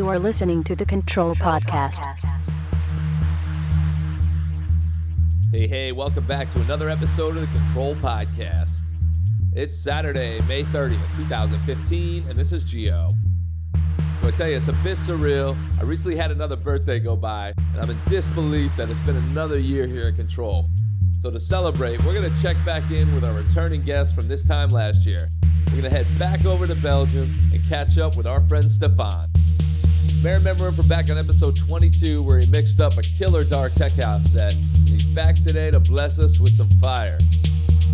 You are listening to the Control Podcast. Hey, hey, welcome back to another episode of the Control Podcast. It's Saturday, May 30th, 2015, and this is Geo. So I tell you, it's a bit surreal. I recently had another birthday go by, and I'm in disbelief that it's been another year here at Control. So to celebrate, we're going to check back in with our returning guest from this time last year. We're going to head back over to Belgium and catch up with our friend Stefan. May remember him from back on episode 22 where he mixed up a killer dark tech house set. He's back today to bless us with some fire.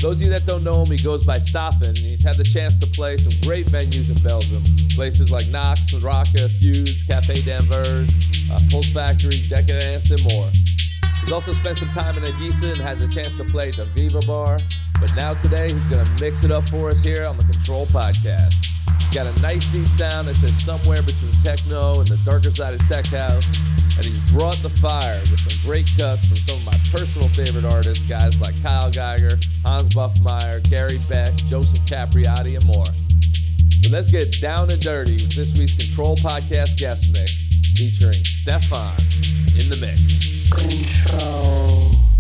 Those of you that don't know him, he goes by Stafen, and he's had the chance to play some great venues in Belgium. Places like Knox, Rocca, Fuse, Cafe d'Anvers, uh, Pulse Factory, Decadence, and more. He's also spent some time in Ibiza and had the chance to play the Viva Bar. But now today, he's going to mix it up for us here on the Control Podcast. Got a nice deep sound that says somewhere between techno and the darker side of tech house. And he's brought the fire with some great cuts from some of my personal favorite artists, guys like Kyle Geiger, Hans Bouffmyhre, Gary Beck, Joseph Capriati, and more. So let's get down and dirty with this week's Control Podcast guest mix featuring Stefan in the mix. Control.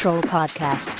Control podcast.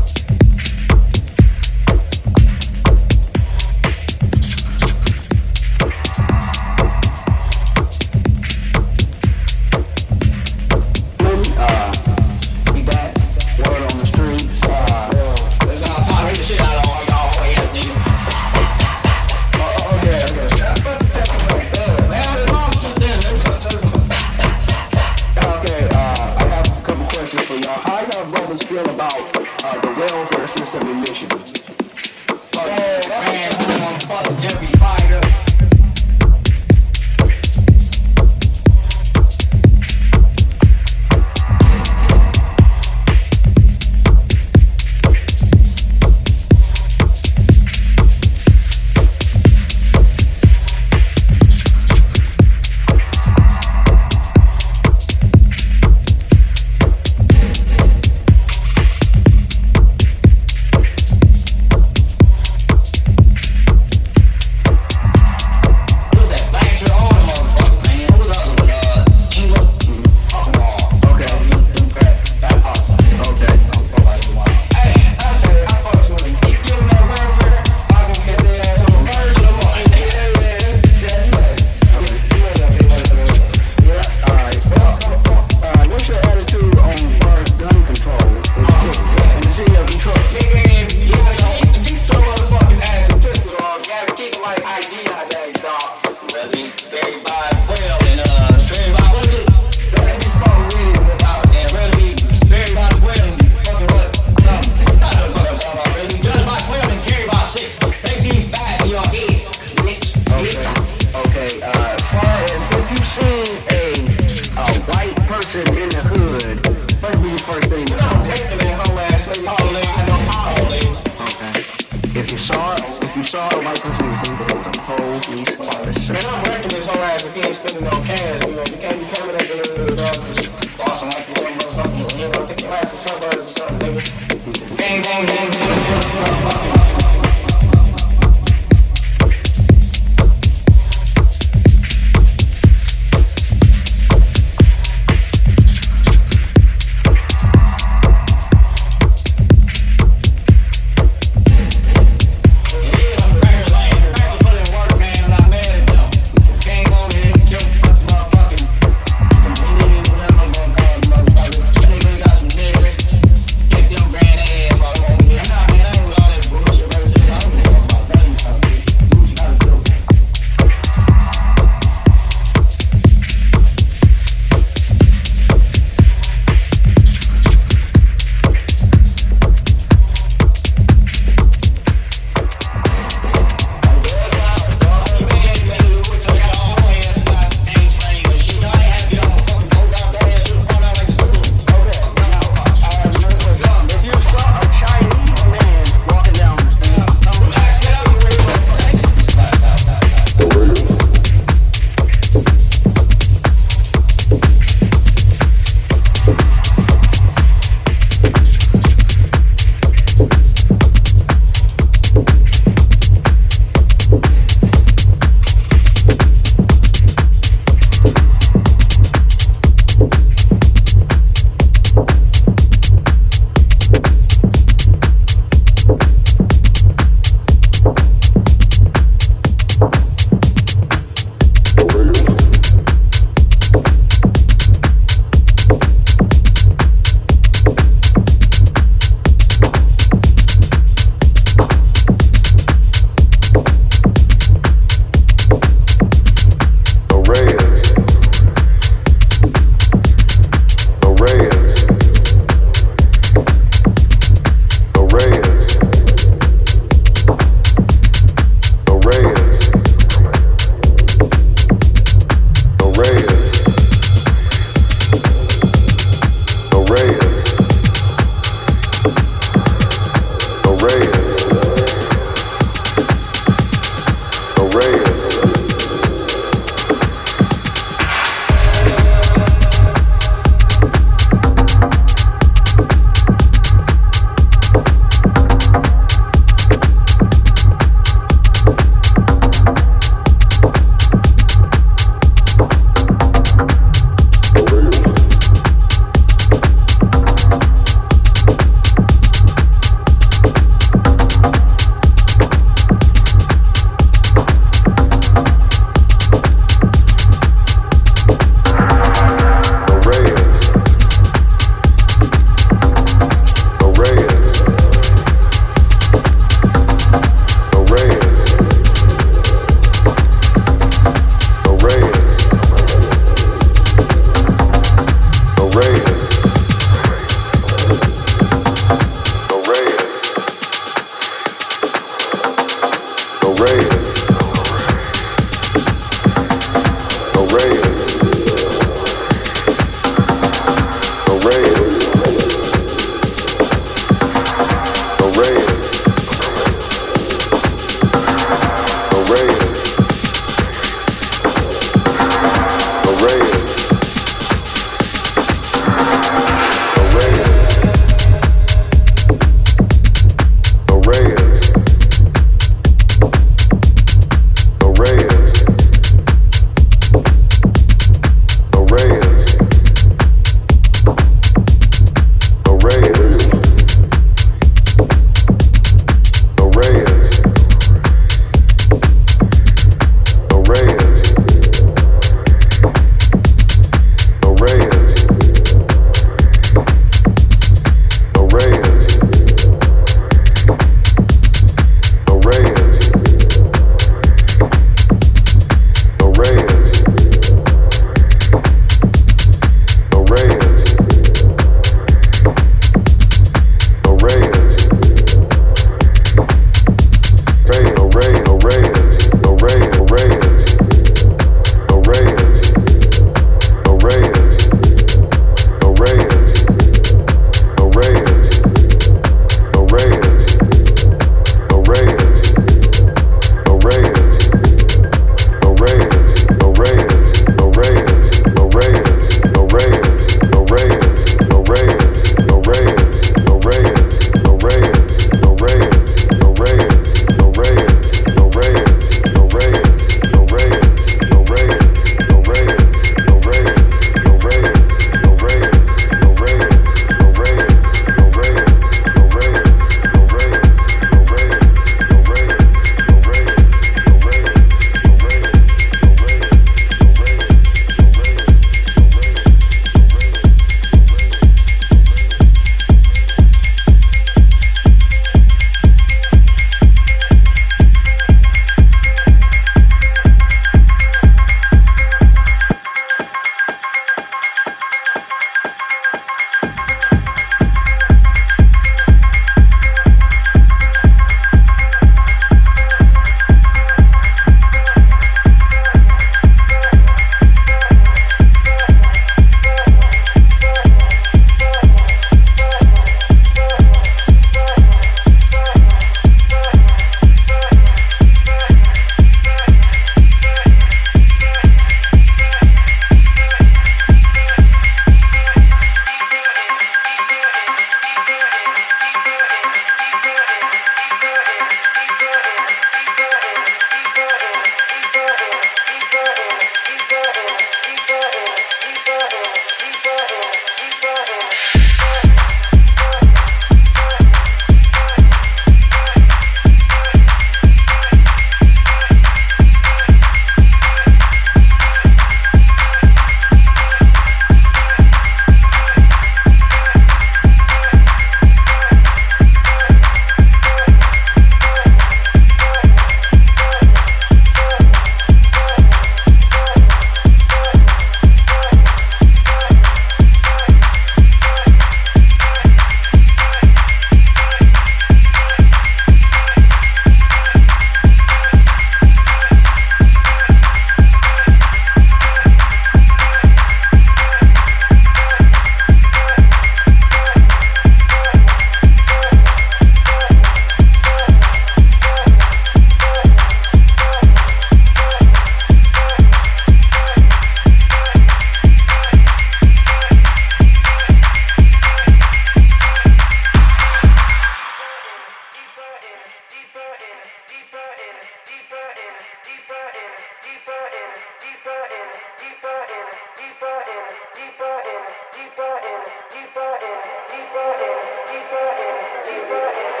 deeper in, deeper in, deeper in, deeper in,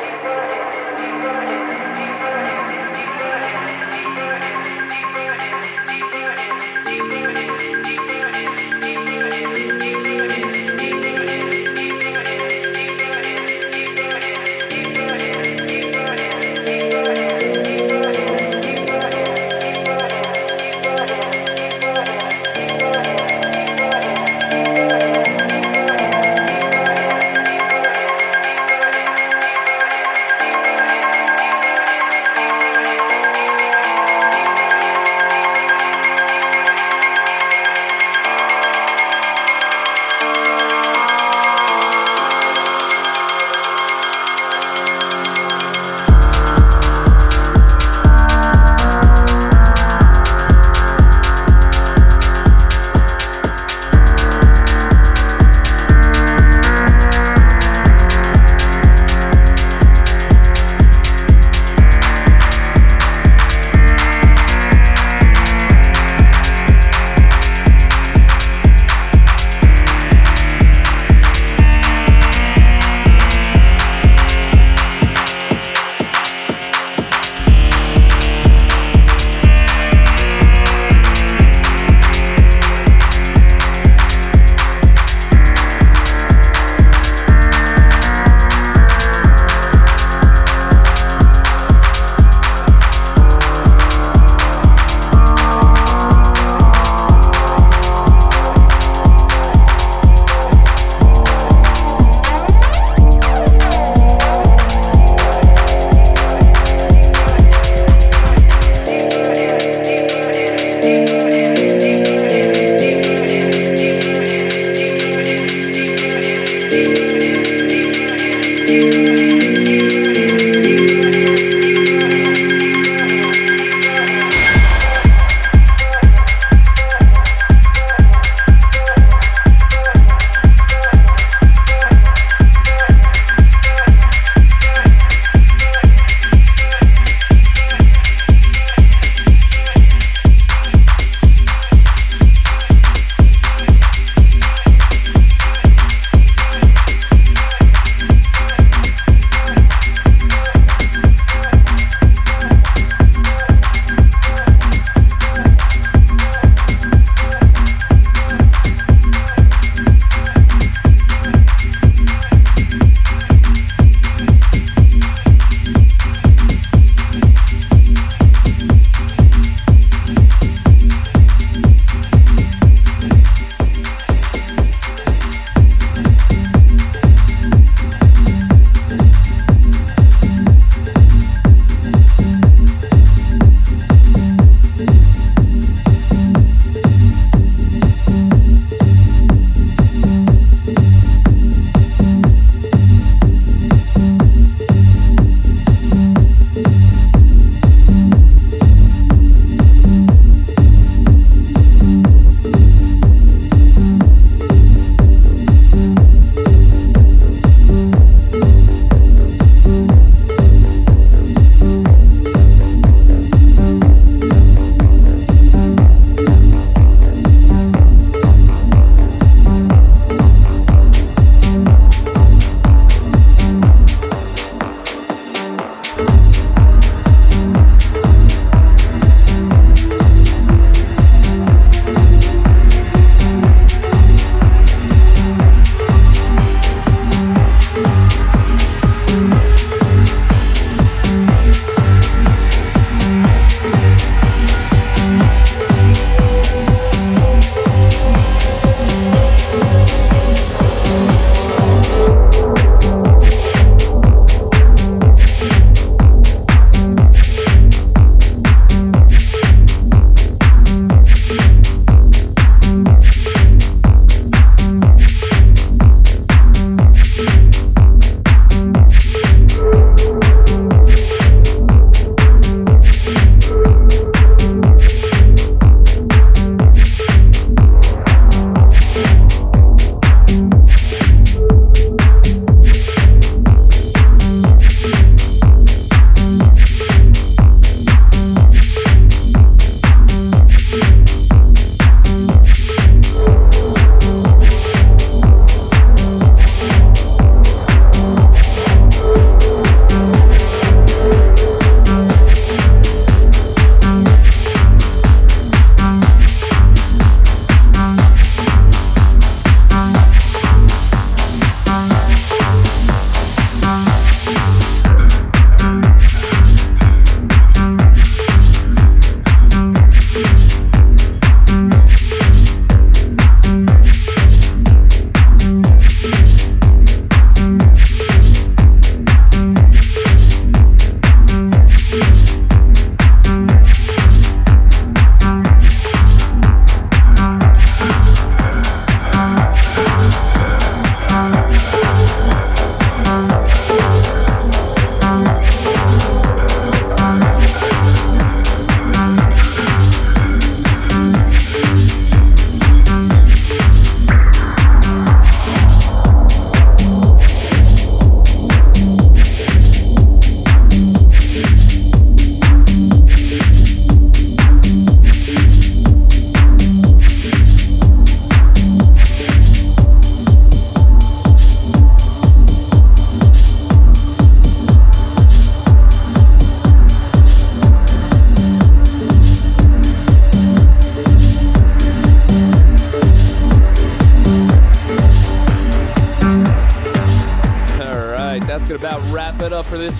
deeper in.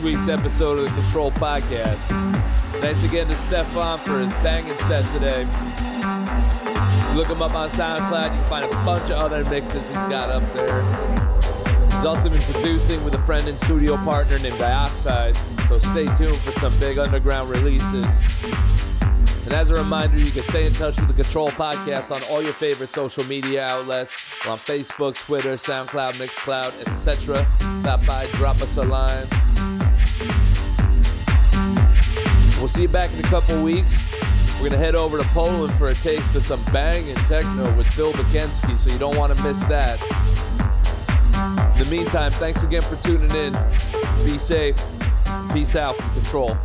Week's episode of the Control Podcast. Thanks again to Stafen for his banging set today. Look him up on SoundCloud. You can find a bunch of other mixes he's got up there. He's also been producing with a friend and studio partner named Dioxide, so stay tuned for some big underground releases. And as a reminder, you can stay in touch with the Control Podcast on all your favorite social media outlets. On Facebook, Twitter, SoundCloud, Mixcloud, etc. Stop by, drop us a line. We'll see you back in a couple weeks. We're going to head over to Poland for a taste of some banging techno with Phil Bekensky, so you don't want to miss that. In the meantime, thanks again for tuning in. Be safe. Peace out from Control.